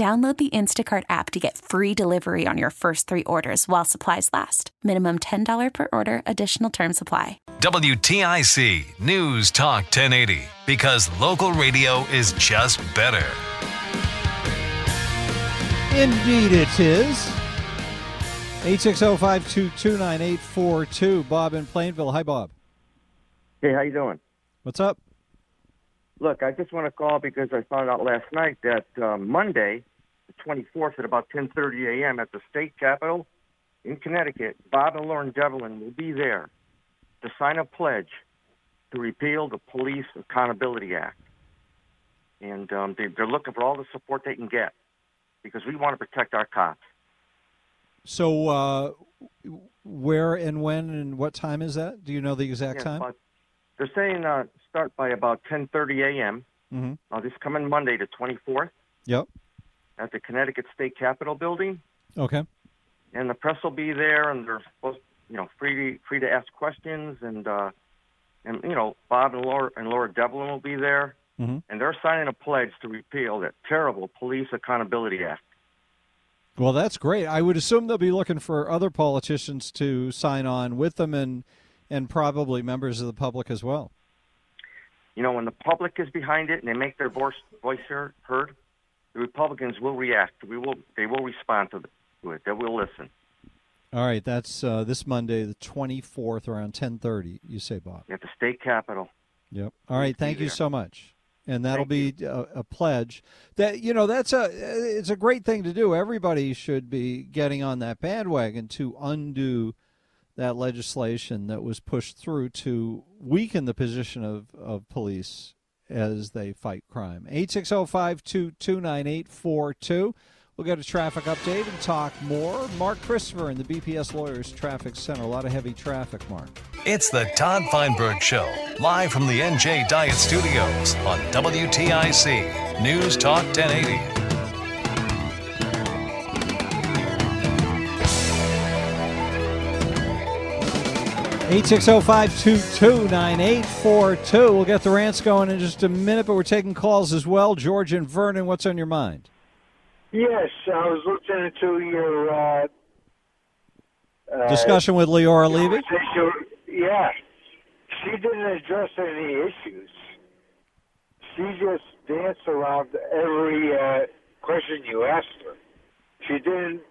Download the Instacart app to get free delivery on your first three orders while supplies last. Minimum $10 per order, additional term supply. WTIC News Talk 1080 because local radio is just better. Indeed, it is. 860-522-9842. Bob in Plainville. Hi, Bob. Hey, how you doing? What's up? Look, I just want to call because I found out last night that um, Monday, the 24th, at about 10:30 a.m. at the state capitol in Connecticut, Bob and Lauren Devlin will be there to sign a pledge to repeal the Police Accountability Act, and um, they, they're looking for all the support they can get because we want to protect our cops. So, uh, where and when and what time is that? Do you know the exact Yeah, time? they're saying uh, start by about 10:30 a.m. Mm-hmm. Uh, this coming Monday, the 24th, Yep. At the Connecticut State Capitol building. Okay. and the press will be there, and they're supposed, you know, free to, free to ask questions, and uh, and you know, Bob and Laura and Laura Devlin will be there, Mm-hmm. and they're signing a pledge to repeal that terrible Police Accountability Act. Well, that's great. I would assume they'll be looking for other politicians to sign on with them, and and probably members of the public as well. You know, when the public is behind it and they make their voice voice heard, heard the Republicans will react. We will. They will respond to, the, to it. They will listen. All right, that's uh, this Monday, the twenty fourth, around ten thirty. You say, Bob? At the state capitol. Yep. All right. Thank you so much. And that'll Thank be a, a pledge that you know that's a it's a great thing to do. Everybody should be getting on that bandwagon to undo that legislation that was pushed through to weaken the position of, of police as they fight crime. 860-522-9842. We'll get a traffic update and talk more. Mark Christopher in the BPS Lawyers Traffic Center. A lot of heavy traffic, Mark. It's the Todd Feinberg Show, live from the NJ Diet Studios on WTIC News Talk 1080. 860-522-9842. We'll get the rants going in just a minute, but we're taking calls as well. George and Vernon, what's on your mind? Yes, I was listening to your uh, uh, discussion with Leora Levy. Yeah, she didn't address any issues. She just danced around every uh, question you asked her. She didn't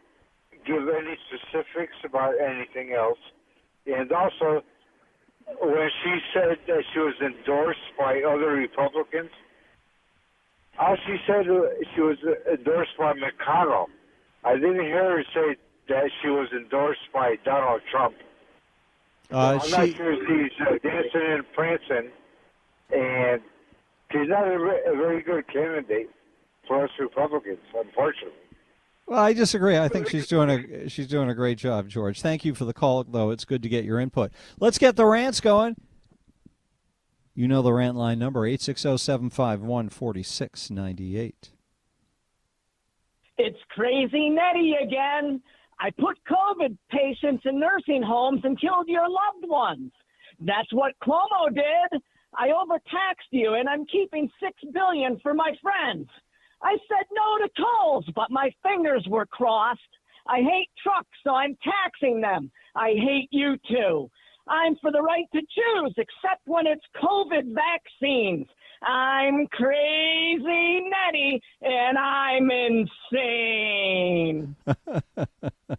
give any specifics about anything else and also, when she said that she was endorsed by other Republicans, all she said she was endorsed by McConnell. I didn't hear her say that she was endorsed by Donald Trump. Uh, I'm not she, sure she's uh, dancing and prancing, and she's not a, ve- a very good candidate for us Republicans, unfortunately. Well, I disagree. I think she's doing a she's doing a great job, George. Thank you for the call, though. It's good to get your input. Let's get the rants going. You know the rant line number eight six zero seven five one forty six ninety eight. It's crazy Nettie again. I put COVID patients in nursing homes and killed your loved ones. That's what Cuomo did. I overtaxed you and I'm keeping six billion for my friends. I said no to tolls, but my fingers were crossed. I hate trucks, so I'm taxing them. I hate you too. I'm for the right to choose, except when it's COVID vaccines. I'm crazy Nettie and I'm insane.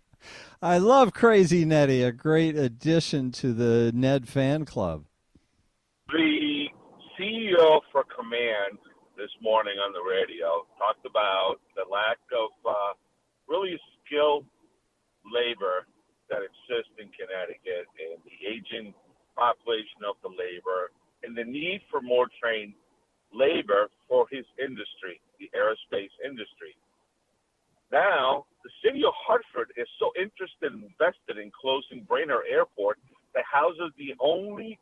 I love Crazy Nettie, a great addition to the Ned fan club. The CEO for Kaman this morning on the radio talked about the lack of uh, really skilled labor that exists in Connecticut and the aging population of the labor and the need for more trained labor for his industry, the aerospace industry. Now, the city of Hartford is so interested and invested in closing Brainard Airport that houses the only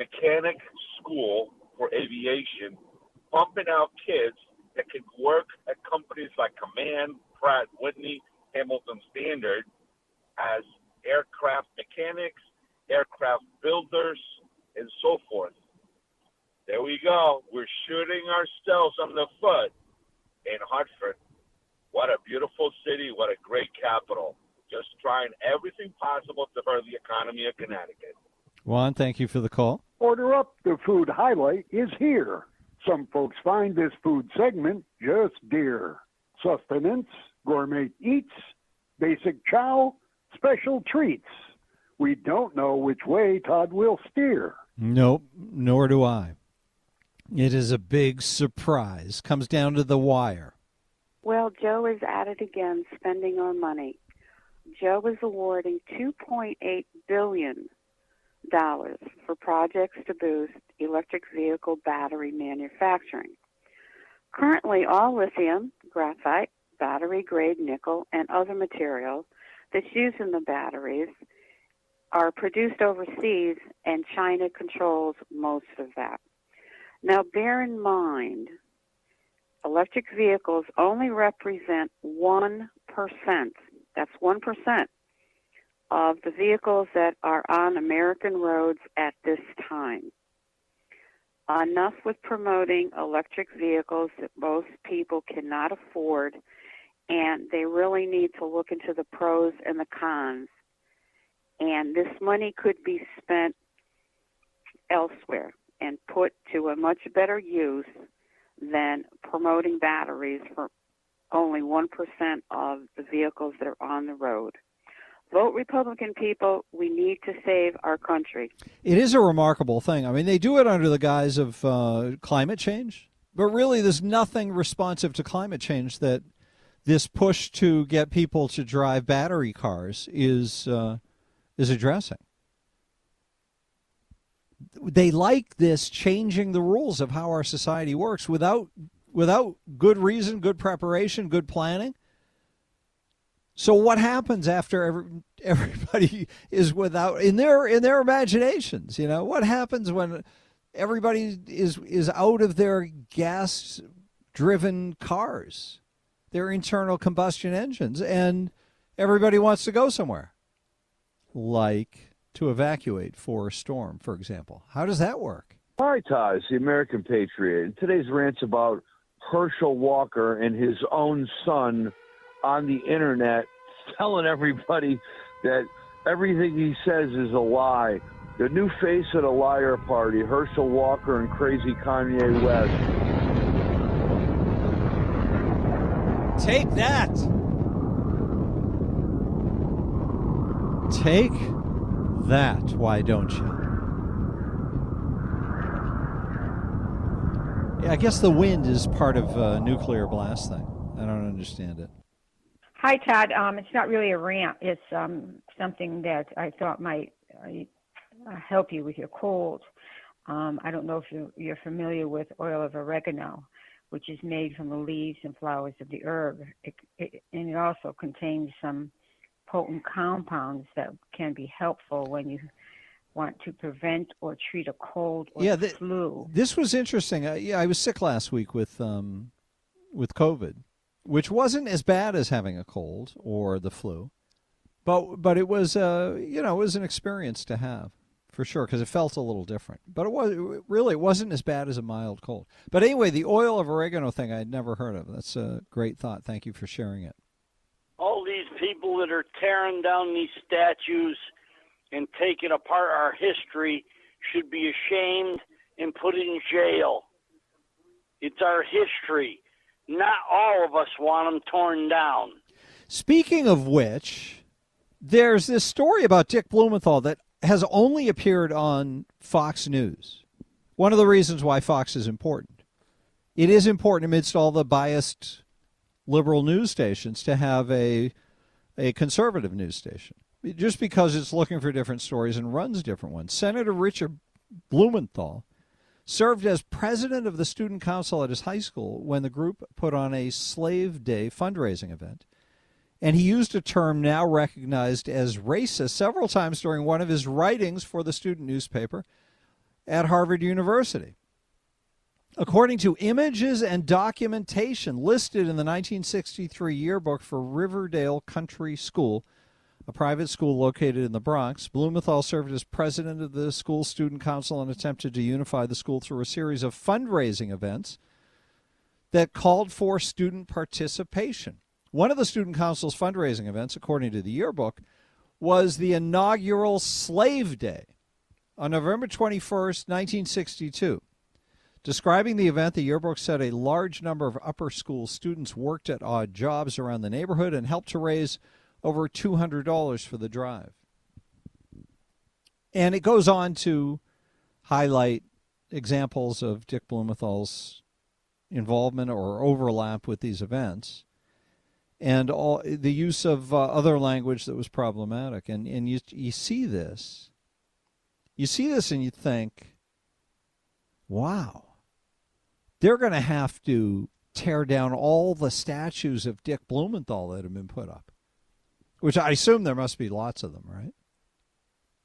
mechanic school for aviation, pumping out kids that can work at companies like Kaman, Pratt, Whitney, Hamilton Standard as aircraft mechanics, aircraft builders, and so forth. There we go. We're shooting ourselves on the foot in Hartford. What a beautiful city. What a great capital. Just trying everything possible to hurt the economy of Connecticut. Juan, thank you for the call. Order up. The food highlight is here. Some folks find this food segment just dear. Sustenance, gourmet eats, basic chow, special treats. We don't know which way Todd will steer. Nope, nor do I. It is a big surprise. Comes down to the wire. Well, Joe is at it again, spending our money. Joe is awarding $2.8 billion for projects to boost electric vehicle battery manufacturing. Currently, all lithium, graphite, battery grade nickel, and other materials that's used in the batteries are produced overseas, and China controls most of that. Now, bear in mind, electric vehicles only represent 1%, that's 1% of the vehicles that are on American roads at this time. Enough with promoting electric vehicles that most people cannot afford, and they really need to look into the pros and the cons. And this money could be spent elsewhere and put to a much better use than promoting batteries for only 1% of the vehicles that are on the road. Vote Republican, people. We need to save our country. It is a remarkable thing. I mean, they do it under the guise of uh, climate change, but really, there's nothing responsive to climate change that this push to get people to drive battery cars is uh, is addressing they like this changing the rules of how our society works without without good reason, good preparation, good planning. So what happens after every, everybody is without in their in their imaginations, you know? What happens when everybody is is out of their gas driven cars, their internal combustion engines and everybody wants to go somewhere? Like to evacuate for a storm, for example. How does that work? Hi, Todd, the American Patriot. Today's rant's about Herschel Walker and his own son on the internet telling everybody that everything he says is a lie. The new face of the liar party, Herschel Walker and crazy Kanye West. Take that. Take that, why don't you? Yeah, I guess the wind is part of a nuclear blast thing. I don't understand it. Hi, Todd. Um, it's not really a rant. It's um, something that I thought might uh, help you with your cold. Um, I don't know if you're, you're familiar with oil of oregano, which is made from the leaves and flowers of the herb. It, it, and it also contains some potent compounds that can be helpful when you want to prevent or treat a cold or yeah, the, flu. This was interesting. Uh, yeah, I was sick last week with um, with COVID, which wasn't as bad as having a cold or the flu, but but it was uh, you know it was an experience to have for sure because it felt a little different. But it was it really it wasn't as bad as a mild cold. But anyway, the oil of oregano thing I had never heard of. That's a great thought. Thank you for sharing it all these people that are tearing down these statues and taking apart our history should be ashamed and put in jail. It's our history. Not all of us want them torn down. Speaking of which, there's this story about Dick Blumenthal that has only appeared on Fox News. One of the reasons why Fox is important. It is important amidst all the biased liberal news stations to have a a conservative news station just because it's looking for different stories and runs different ones. Senator Richard Blumenthal served as president of the student council at his high school when the group put on a Slave Day fundraising event. And he used a term now recognized as racist several times during one of his writings for the student newspaper at Harvard University. According to images and documentation listed in the 1963 yearbook for Riverdale Country School, a private school located in the Bronx, Blumenthal served as president of the school student council and attempted to unify the school through a series of fundraising events that called for student participation. One of the student council's fundraising events, according to the yearbook, was the inaugural Slave Day on November 21st, 1962. Describing the event, the yearbook said a large number of upper school students worked at odd jobs around the neighborhood and helped to raise over $200 for the drive. And it goes on to highlight examples of Dick Blumenthal's involvement or overlap with these events and all the use of uh, other language that was problematic. And and you you see this. You see this and you think wow. They're going to have to tear down all the statues of Dick Blumenthal that have been put up, which I assume there must be lots of them, right?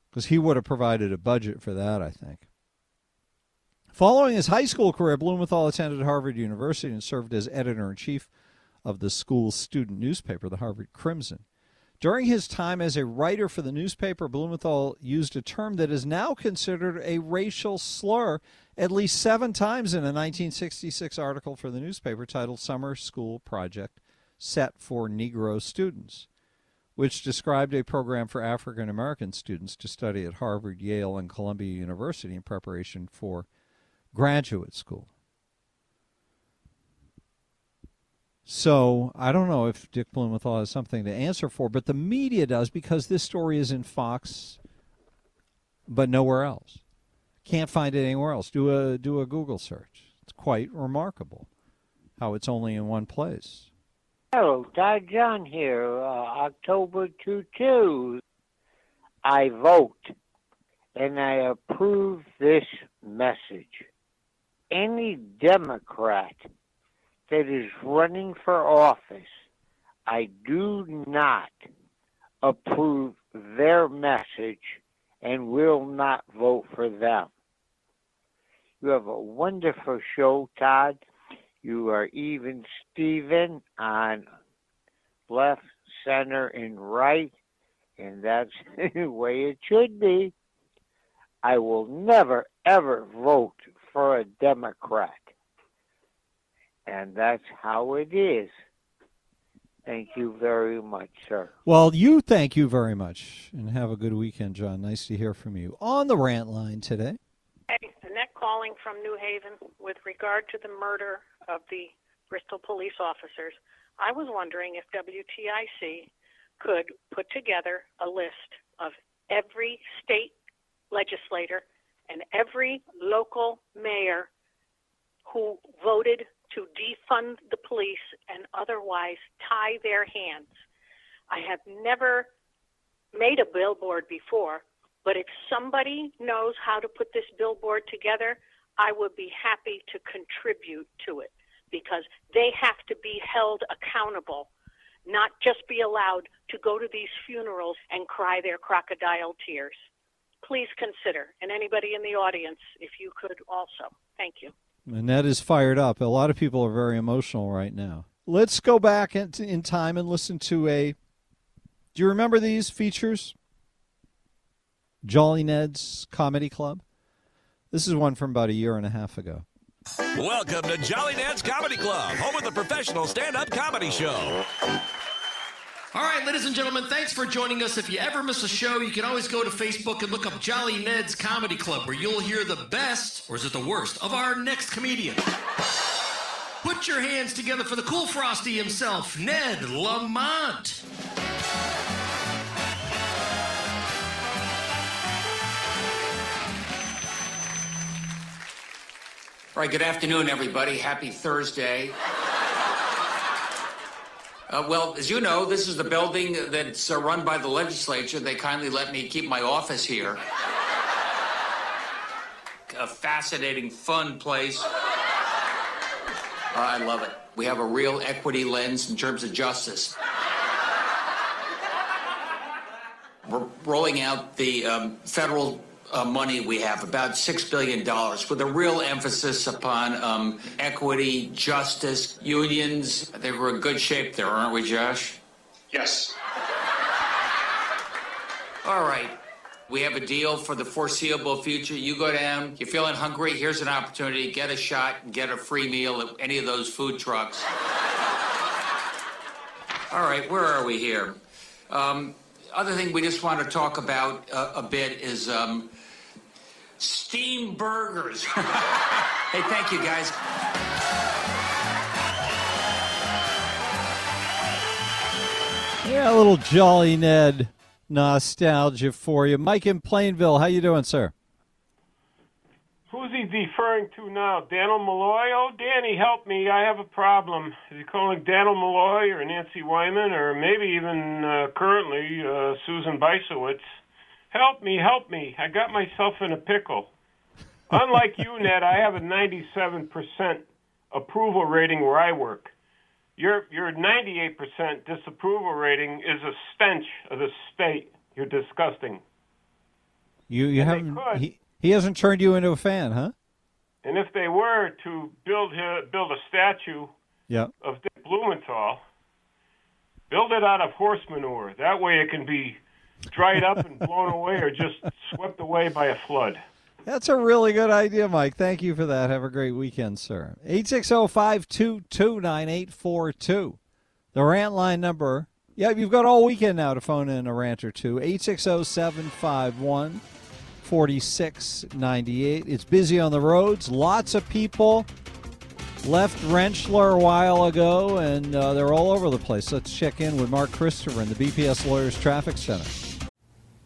Because he would have provided a budget for that, I think. Following his high school career, Blumenthal attended Harvard University and served as editor in chief of the school's student newspaper, the Harvard Crimson. During his time as a writer for the newspaper, Blumenthal used a term that is now considered a racial slur at least seven times in a 1966 article for the newspaper titled Summer School Project Set for Negro Students, which described a program for African American students to study at Harvard, Yale, and Columbia University in preparation for graduate school. So I don't know if Dick Blumenthal has something to answer for, but the media does because this story is in Fox, but nowhere else. Can't find it anywhere else. Do a do a Google search. It's quite remarkable how it's only in one place. Hello, Todd John here. Uh, October 2 2. I vote and I approve this message. Any Democrat that is running for office, I do not approve their message and will not vote for them. You have a wonderful show, Todd. You are even Steven on left, center, and right, and that's the way it should be. I will never, ever vote for a Democrat. And that's how it is. Thank you very much, sir. Well, you thank you very much, and have a good weekend, John. Nice to hear from you. On the rant line today. Hey, Annette calling from New Haven with regard to the murder of the Bristol police officers. I was wondering if WTIC could put together a list of every state legislator and every local mayor who voted to defund the police and otherwise tie their hands. I have never made a billboard before, but if somebody knows how to put this billboard together, I would be happy to contribute to it because they have to be held accountable, not just be allowed to go to these funerals and cry their crocodile tears. Please consider, and anybody in the audience, if you could also. Thank you. Annette is fired up. A lot of people are very emotional right now. Let's go back in time and listen to a. Do you remember these features? Jolly Ned's Comedy Club. This is one from about a year and a half ago. Welcome to Jolly Ned's Comedy Club, home of the professional stand up comedy show. All right, ladies and gentlemen, thanks for joining us. If you ever miss a show, you can always go to Facebook and look up Jolly Ned's Comedy Club, where you'll hear the best, or is it the worst, of our next comedian. Put your hands together for the cool frosty himself, Ned Lamont. All right, good afternoon, everybody. Happy Thursday. Uh, well, as you know, this is the building that's uh, run by the legislature. They kindly let me keep my office here. A fascinating, fun place. Uh, I love it. We have a real equity lens in terms of justice. We're rolling out the um, federal uh, money we have, about $6 billion, with a real emphasis upon um, equity, justice, unions. I think we're in good shape there, aren't we, Josh? Yes. All right. We have a deal for the foreseeable future. You go down, you're feeling hungry, here's an opportunity. Get a shot and get a free meal at any of those food trucks. All right, where are we here? Um, other thing we just want to talk about uh, a bit is um, steam burgers. hey, thank you, guys. Yeah, a little Jolly Ned nostalgia for you. Mike in Plainville, how you doing, sir? Who's he deferring to now? Daniel Malloy? Oh, Danny, help me. I have a problem. Is he calling Daniel Malloy or Nancy Wyman or maybe even uh, currently uh, Susan Bysiewicz? Help me, help me. I got myself in a pickle. Unlike you, Ned, I have a 97% approval rating where I work. Your your 98% disapproval rating is a stench of the state. You're disgusting. You you And haven't he, he hasn't turned you into a fan, huh? And if they were to build hi- build a statue Yeah. of Dick Blumenthal, build it out of horse manure. That way it can be dried up and blown away or just swept away by a flood. That's a really good idea, Mike. Thank you for that. Have a great weekend, sir. 860-522-9842. The rant line number. Yeah, you've got all weekend now to phone in a rant or two. 860-751-4698. It's busy on the roads. Lots of people left Rentschler a while ago, and uh, they're all over the place. Let's check in with Mark Christopher in the BPS Lawyers Traffic Center.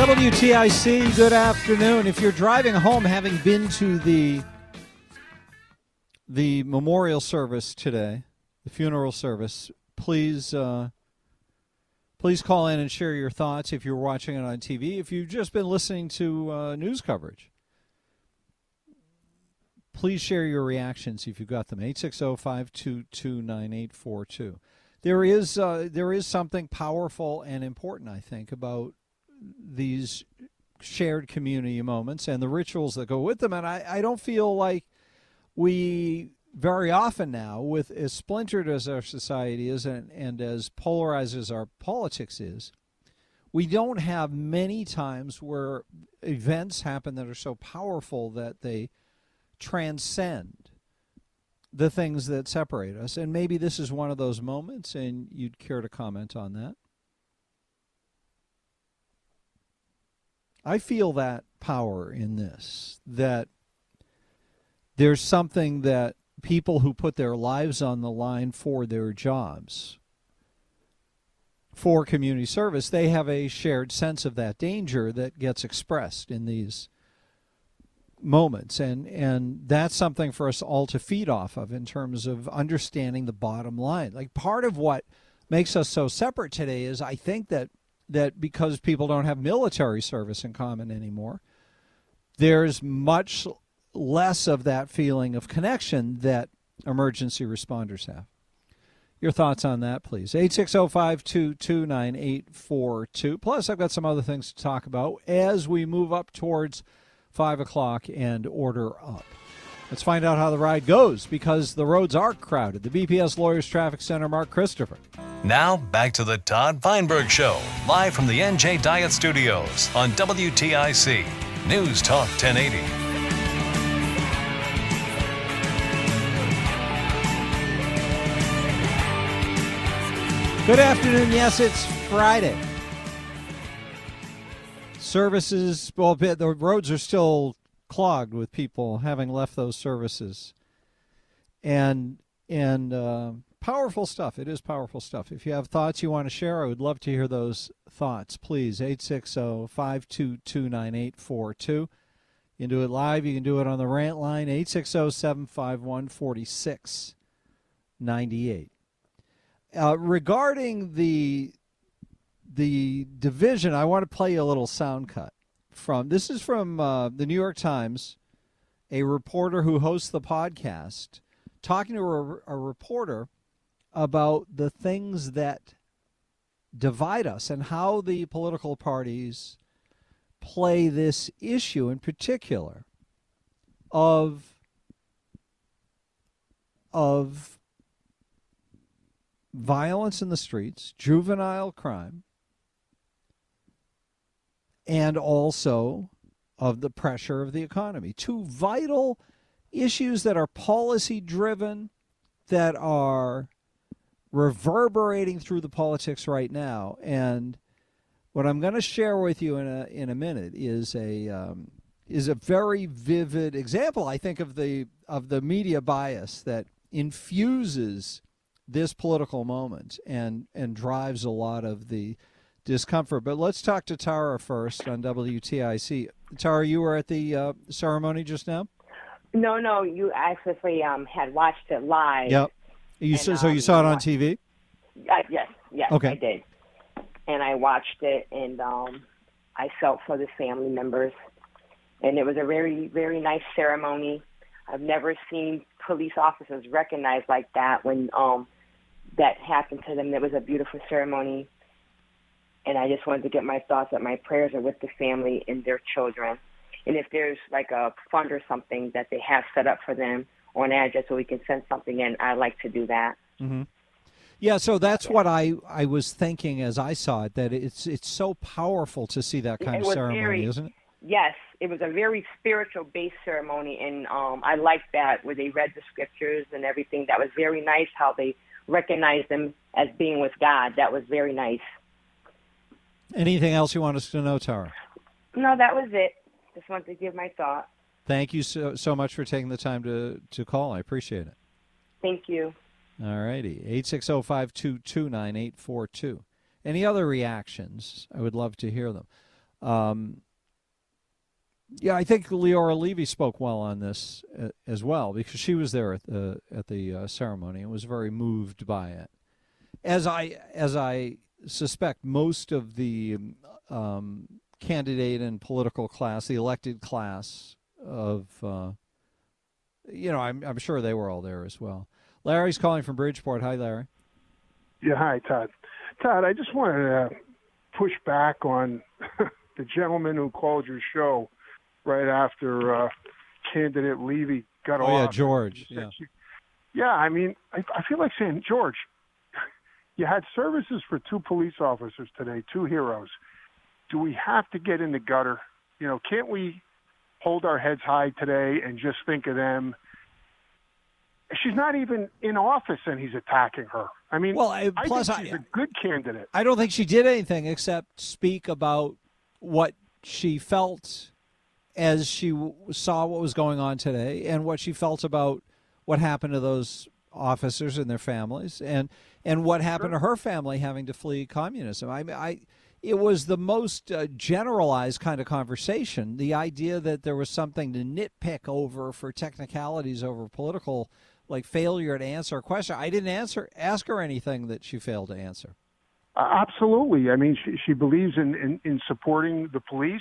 WTIC, good afternoon. If you're driving home having been to the the memorial service today, the funeral service, please uh, Please call in and share your thoughts if you're watching it on TV. If you've just been listening to uh, news coverage, please share your reactions if you've got them. 860-522-9842. There is uh, there is something powerful and important, I think, about these shared community moments and the rituals that go with them. And I, I don't feel like we very often now, with as splintered as our society is and, and as polarized as our politics is, we don't have many times where events happen that are so powerful that they transcend the things that separate us. And maybe this is one of those moments, and you'd care to comment on that. I feel that power in this, that there's something that people who put their lives on the line for their jobs, for community service, they have a shared sense of that danger that gets expressed in these moments. And and that's something for us all to feed off of in terms of understanding the bottom line. Like part of what makes us so separate today is i think that that because people don't have military service in common anymore there's much less of that feeling of connection that emergency responders have. Your thoughts on that, please. 860-522-9842. Plus, I've got some other things to talk about as we move up towards 5 o'clock and order up. Let's find out how the ride goes because the roads are crowded. The BPS Lawyers Traffic Center, Mark Christopher. Now, back to the Todd Feinberg Show, live from the NJ Diet Studios on WTIC. News Talk 1080. Good afternoon. Yes, it's Friday. Services, well, the roads are still clogged with people having left those services, and and uh, powerful stuff. It is powerful stuff. If you have thoughts you want to share, I would love to hear those thoughts. Please, 860-522-9842. You can do it live. You can do it on the rant line, 860-751-4698. Uh, regarding the the division, I want to play you a little sound cut from. This is from uh, the New York Times. A reporter who hosts the podcast talking to a, a reporter about the things that divide us and how the political parties play this issue in particular of of violence in the streets, juvenile crime, and also of the pressure of the economy. Two vital issues that are policy driven, that are reverberating through the politics right now. And what I'm going to share with you in a in a minute is a um, is a very vivid example, I think, of the of the media bias that infuses this political moment and and drives a lot of the discomfort. But let's talk to Tara first on WTIC. Tara, you were at the uh, ceremony just now. No, no, you actually um, had watched it live. Yep. You and, so, so you um, saw it on TV? Uh, yes, yes, Okay. I did. And I watched it, and um, I felt for the family members. And it was a very, very nice ceremony. I've never seen police officers recognized like that when um, that happened to them. It was a beautiful ceremony. And I just wanted to get my thoughts that my prayers are with the family and their children. And if there's like a fund or something that they have set up for them or an address so we can send something in, I'd like to do that. Mm-hmm. Yeah, so that's what I, I was thinking as I saw it that it's it's so powerful to see that kind It of ceremony, very- isn't it? Yes, it was a very spiritual based ceremony, and um, I liked that where they read the scriptures and everything. That was very nice how they recognized them as being with God. That was very nice. Anything else you want us to know, Tara? No, that was it. Just wanted to give my thought. Thank you so so much for taking the time to to call. I appreciate it. Thank you. All righty. 860-522-9842. Any other reactions? I would love to hear them. Um, yeah, I think Leora Levy spoke well on this uh, as well because she was there at the at the uh, ceremony and was very moved by it. As I as I suspect most of the um, candidate and political class, the elected class of, uh, you know, I'm, I'm sure they were all there as well. Larry's calling from Bridgeport. Hi, Larry. Yeah, hi, Todd. Todd, I just wanted to push back on the gentleman who called your show right after uh, candidate Levy got Oh, off. yeah, George. Yeah. she- yeah, I mean, I, I feel like saying, George, you had services for two police officers today, two heroes. Do we have to get in the gutter? You know, can't we hold our heads high today and just think of them? She's not even in office, and he's attacking her. I mean, Well, I- I plus think I- she's a good candidate. I don't think she did anything except speak about what she felt as she w- saw what was going on today and what she felt about what happened to those officers and their families and and what happened to her family having to flee communism. I mean, I it was the most uh, generalized kind of conversation. The idea that there was something to nitpick over for technicalities over political like failure to answer a question. I didn't answer ask her anything that she failed to answer. Uh, absolutely. I mean, she, she believes in, in, in supporting the police,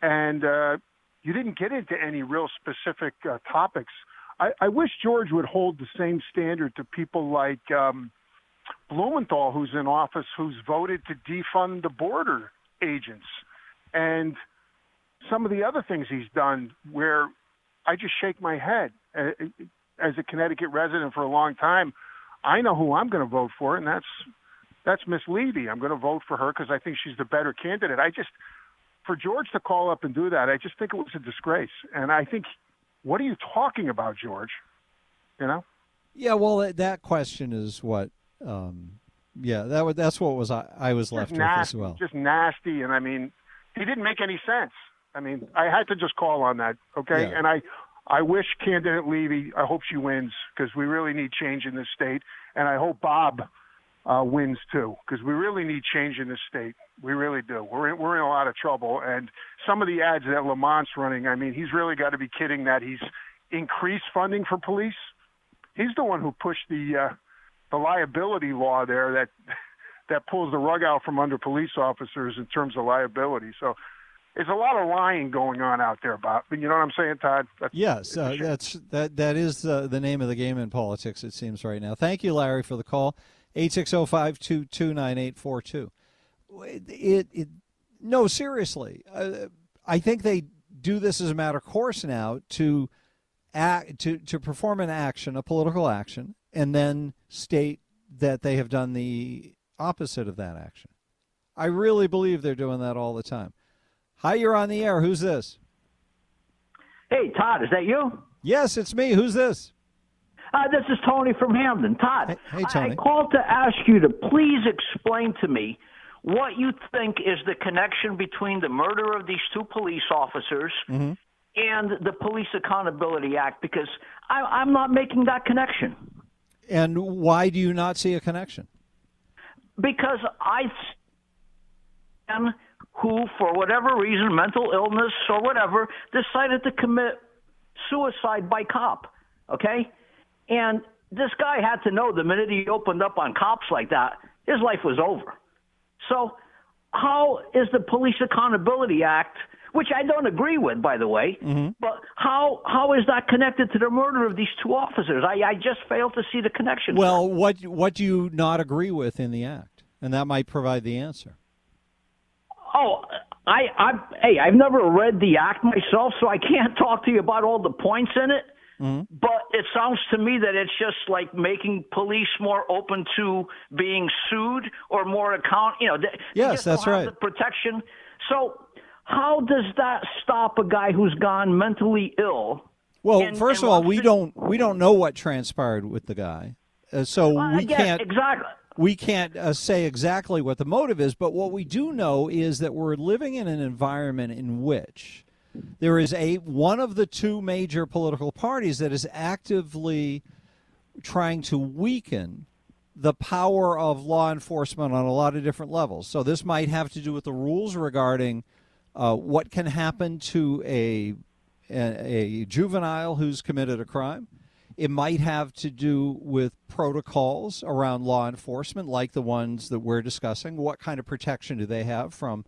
and uh, you didn't get into any real specific uh, topics. I, I wish George would hold the same standard to people like um, Blumenthal, who's in office, who's voted to defund the border agents, and some of the other things he's done where I just shake my head. As a Connecticut resident for a long time, I know who I'm going to vote for, and that's that's Miss Levy. I'm going to vote for her because I think she's the better candidate. I just, for George to call up and do that, I just think it was a disgrace. And I think, what are you talking about, George? You know? Yeah, well, that question is what. Um, yeah, that was that's what was I, I was left just with as well. just nasty. And I mean, he didn't make any sense. I mean, I had to just call on that. Okay, Yeah. and I, I wish candidate Levy. I hope she wins because we really need change in this state, and I hope Bob uh, wins too because we really need change in this state. We really do. We're in, we're in a lot of trouble, and some of the ads that Lamont's running. I mean, he's really got to be kidding that he's increased funding for police. He's the one who pushed the uh, the liability law there that that pulls the rug out from under police officers in terms of liability. So there's a lot of lying going on out there, Bob. You know what I'm saying, Todd? That's, Yes, uh, that's that. That is uh, the name of the game in politics. It seems right now. Thank you, Larry, for the call. Eight six zero five two two nine eight four two. It, it, no, seriously. Uh, I think they do this as a matter of course now to act to to perform an action, a political action, and then state that they have done the opposite of that action. I really believe they're doing that all the time. Hi, you're on the air. Who's this? Hey, Todd, is that you? Yes, it's me. Who's this? Uh, this is Tony from Hamden. Todd, Hey, Tony. I I called to ask you to please explain to me what you think is the connection between the murder of these two police officers Mm-hmm. and the Police Accountability Act, because I, I'm not making that connection. And why do you not see a connection? Because I man who, for whatever reason, mental illness or whatever, decided to commit suicide by cop. Okay? And this guy had to know the minute he opened up on cops like that, his life was over. So, how is the Police Accountability Act, which I don't agree with, by the way, mm-hmm. but how how is that connected to the murder of these two officers? I, I just fail to see the connection. Well, what what do you not agree with in the act? And that might provide the answer. Oh, I, I, hey, I've never read the act myself, so I can't talk to you about all the points in it. Mm-hmm. But it sounds to me that it's just like making police more open to being sued or more account. You know, they, they Yes, don't that's right. The protection. So, how does that stop a guy who's gone mentally ill? Well, and- first and of all, we don't we don't know what transpired with the guy, uh, so we can't exactly. we can't uh, say exactly what the motive is. But what we do know is that we're living in an environment in which there is a one of the two major political parties that is actively trying to weaken the power of law enforcement on a lot of different levels. So this might have to do with the rules regarding uh, what can happen to a, a a juvenile who's committed a crime. It might have to do with protocols around law enforcement, like the ones that we're discussing. What kind of protection do they have from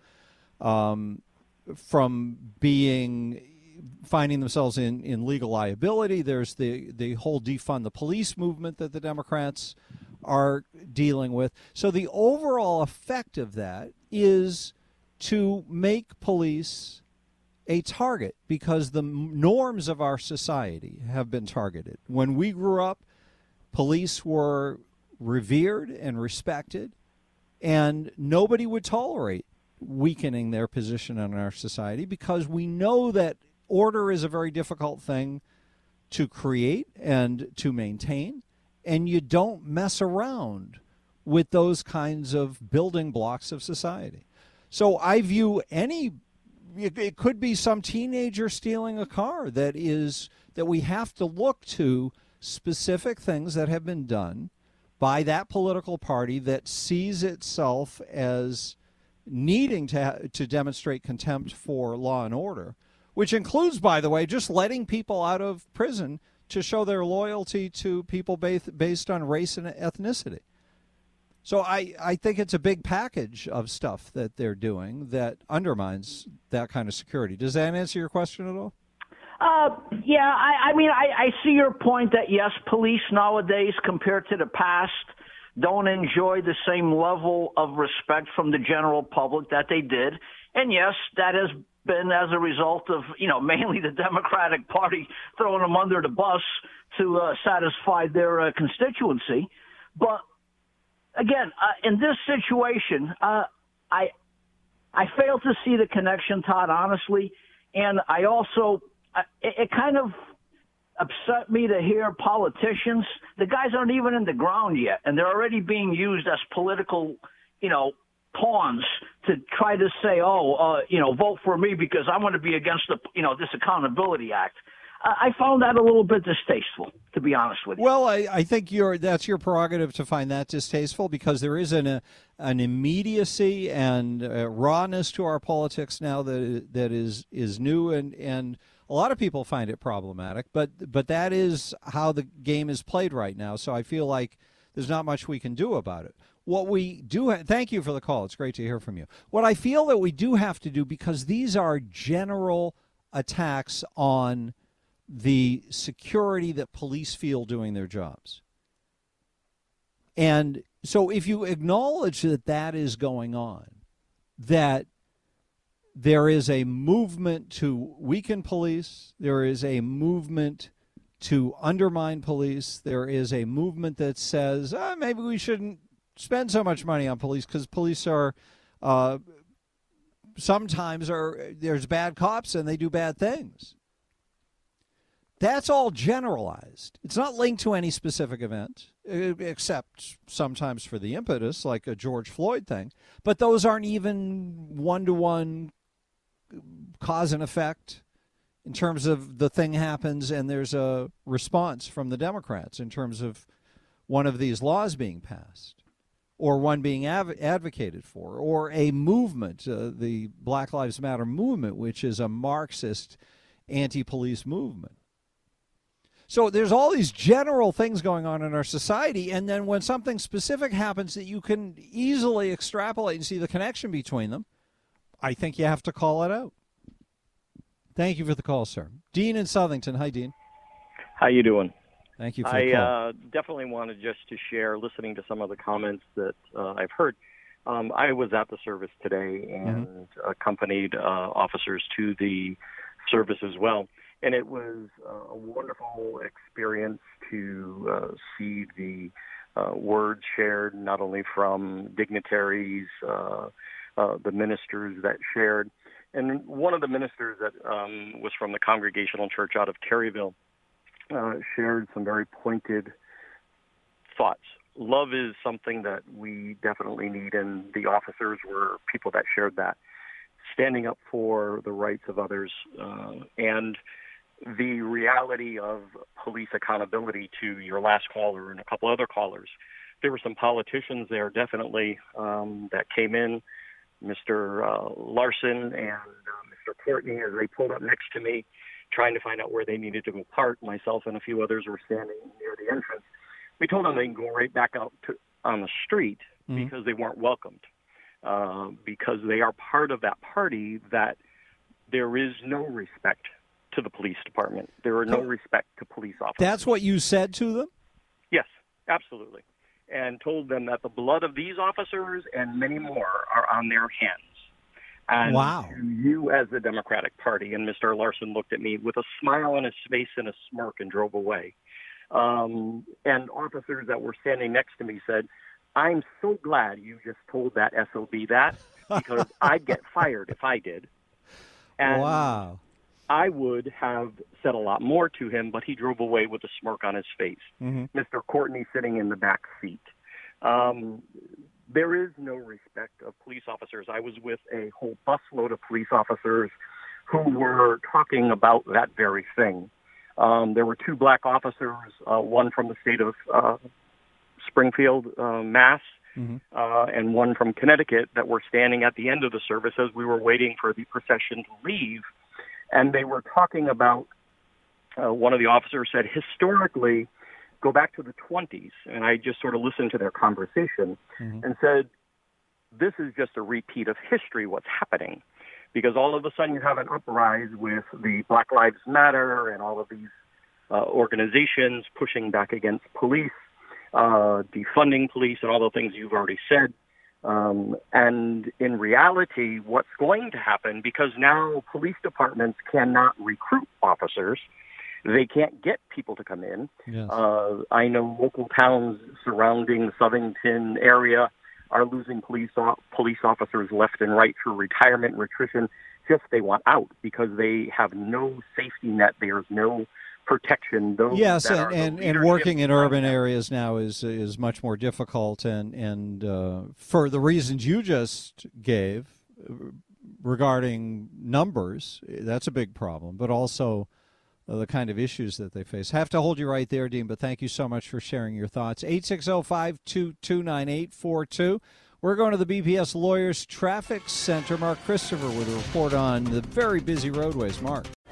um, from being finding themselves in, in legal liability? There's the the whole defund the police movement that the Democrats are dealing with. So the overall effect of that is to make police a target because the norms of our society have been targeted. When we grew up, police were revered and respected, and nobody would tolerate weakening their position in our society because we know that order is a very difficult thing to create and to maintain, and you don't mess around with those kinds of building blocks of society. So I view any it could be some teenager stealing a car that is that we have to look to specific things that have been done by that political party that sees itself as needing to to demonstrate contempt for law and order, which includes, by the way, just letting people out of prison to show their loyalty to people based based on race and ethnicity. So I, I think it's a big package of stuff that they're doing that undermines that kind of security. Does that answer your question at all? Uh, yeah, I, I mean, I, I see your point that yes, police nowadays compared to the past don't enjoy the same level of respect from the general public that they did. And yes, that has been as a result of, you know, mainly the Democratic Party throwing them under the bus to uh, satisfy their uh, constituency. But again, uh, in this situation, uh, I I fail to see the connection, Todd. Honestly, and I also uh, it, it kind of upset me to hear politicians. The guys aren't even in the ground yet, and they're already being used as political, you know, pawns to try to say, oh, uh, you know, vote for me because I want to be against the, you know, this Accountability Act. I found that a little bit distasteful, to be honest with you. Well, I, I think you that's your prerogative to find that distasteful because there is an, a, an immediacy and uh, rawness to our politics now that that is is new and and a lot of people find it problematic. But but that is how the game is played right now. So I feel like there's not much we can do about it. What we do, ha- thank you for the call. It's great to hear from you. What I feel that we do have to do because these are general attacks on the security that police feel doing their jobs. And so if you acknowledge that that is going on, that there is a movement to weaken police, there is a movement to undermine police, there is a movement that says ah, maybe we shouldn't spend so much money on police because police are uh, sometimes are there's bad cops and they do bad things. That's all generalized. It's not linked to any specific event, except sometimes for the impetus, like a George Floyd thing. But those aren't even one to one cause and effect in terms of the thing happens and there's a response from the Democrats in terms of one of these laws being passed or one being av- advocated for or a movement, uh, the Black Lives Matter movement, which is a Marxist anti police movement. So there's all these general things going on in our society, and then when something specific happens that you can easily extrapolate and see the connection between them, I think you have to call it out. Thank you for the call, sir. Dean in Southington. Hi, Dean. How you doing? Thank you for I the call. uh, definitely wanted just to share, listening to some of the comments that uh, I've heard. Um, I was at the service today and Mm-hmm. accompanied uh, officers to the service as well and it was uh, a wonderful experience to uh, see the uh, words shared not only from dignitaries, uh, uh, the ministers that shared, and one of the ministers that um, was from the Congregational Church out of Terryville uh, shared some very pointed thoughts. Love is something that we definitely need, and the officers were people that shared that. Standing up for the rights of others uh, and the reality of police accountability to your last caller and a couple other callers. There were some politicians there definitely um, that came in, Mr. Uh, Larson and uh, Mr. Courtney as they pulled up next to me, trying to find out where they needed to go park. Myself and a few others were standing near the entrance. We told them they can go right back out to, on the street Mm-hmm. because they weren't welcomed, uh, because they are part of that party that there is no respect to the police department. There are no respect to police officers. That's what you said to them? Yes, absolutely. And told them that the blood of these officers and many more are on their hands. And Wow. you as the Democratic Party, and Mr. Larson looked at me with a smile on his face and a smirk and drove away. Um, and officers that were standing next to me said, I'm so glad you just told that SOB that because I'd get fired if I did. And wow. I would have said a lot more to him, but he drove away with a smirk on his face. Mm-hmm. Mr. Courtney sitting in the back seat. Um, there is no respect of police officers. I was with a whole busload of police officers who were talking about that very thing. Um, there were two black officers, uh, one from the state of uh, Springfield, uh, Mass, Mm-hmm. uh, and one from Connecticut that were standing at the end of the service as we were waiting for the procession to leave. And they were talking about, uh, one of the officers said, historically, go back to the 20s. And I just sort of listened to their conversation and said, this is just a repeat of history, what's happening. Because all of a sudden you have an uprise with the Black Lives Matter and all of these uh, organizations pushing back against police uh, defunding police and all the things you've already said. Um, and in reality, what's going to happen, because now police departments cannot recruit officers, they can't get people to come in. Yes. Uh, I know local towns surrounding the Southington area are losing police o- police officers left and right through retirement and attrition. Just they want out because they have no safety net. There's no protection. Those Yes, and, and, and working in urban areas now is is much more difficult, and and uh, for the reasons you just gave uh, regarding numbers, that's a big problem, but also uh, the kind of issues that they face. Have to hold you right there, Dean. But thank you so much for sharing your thoughts. Eight six zero five two two nine eight four two. We're going to the BPS Lawyers Traffic Center. Mark Christopher with a report on the very busy roadways. Mark.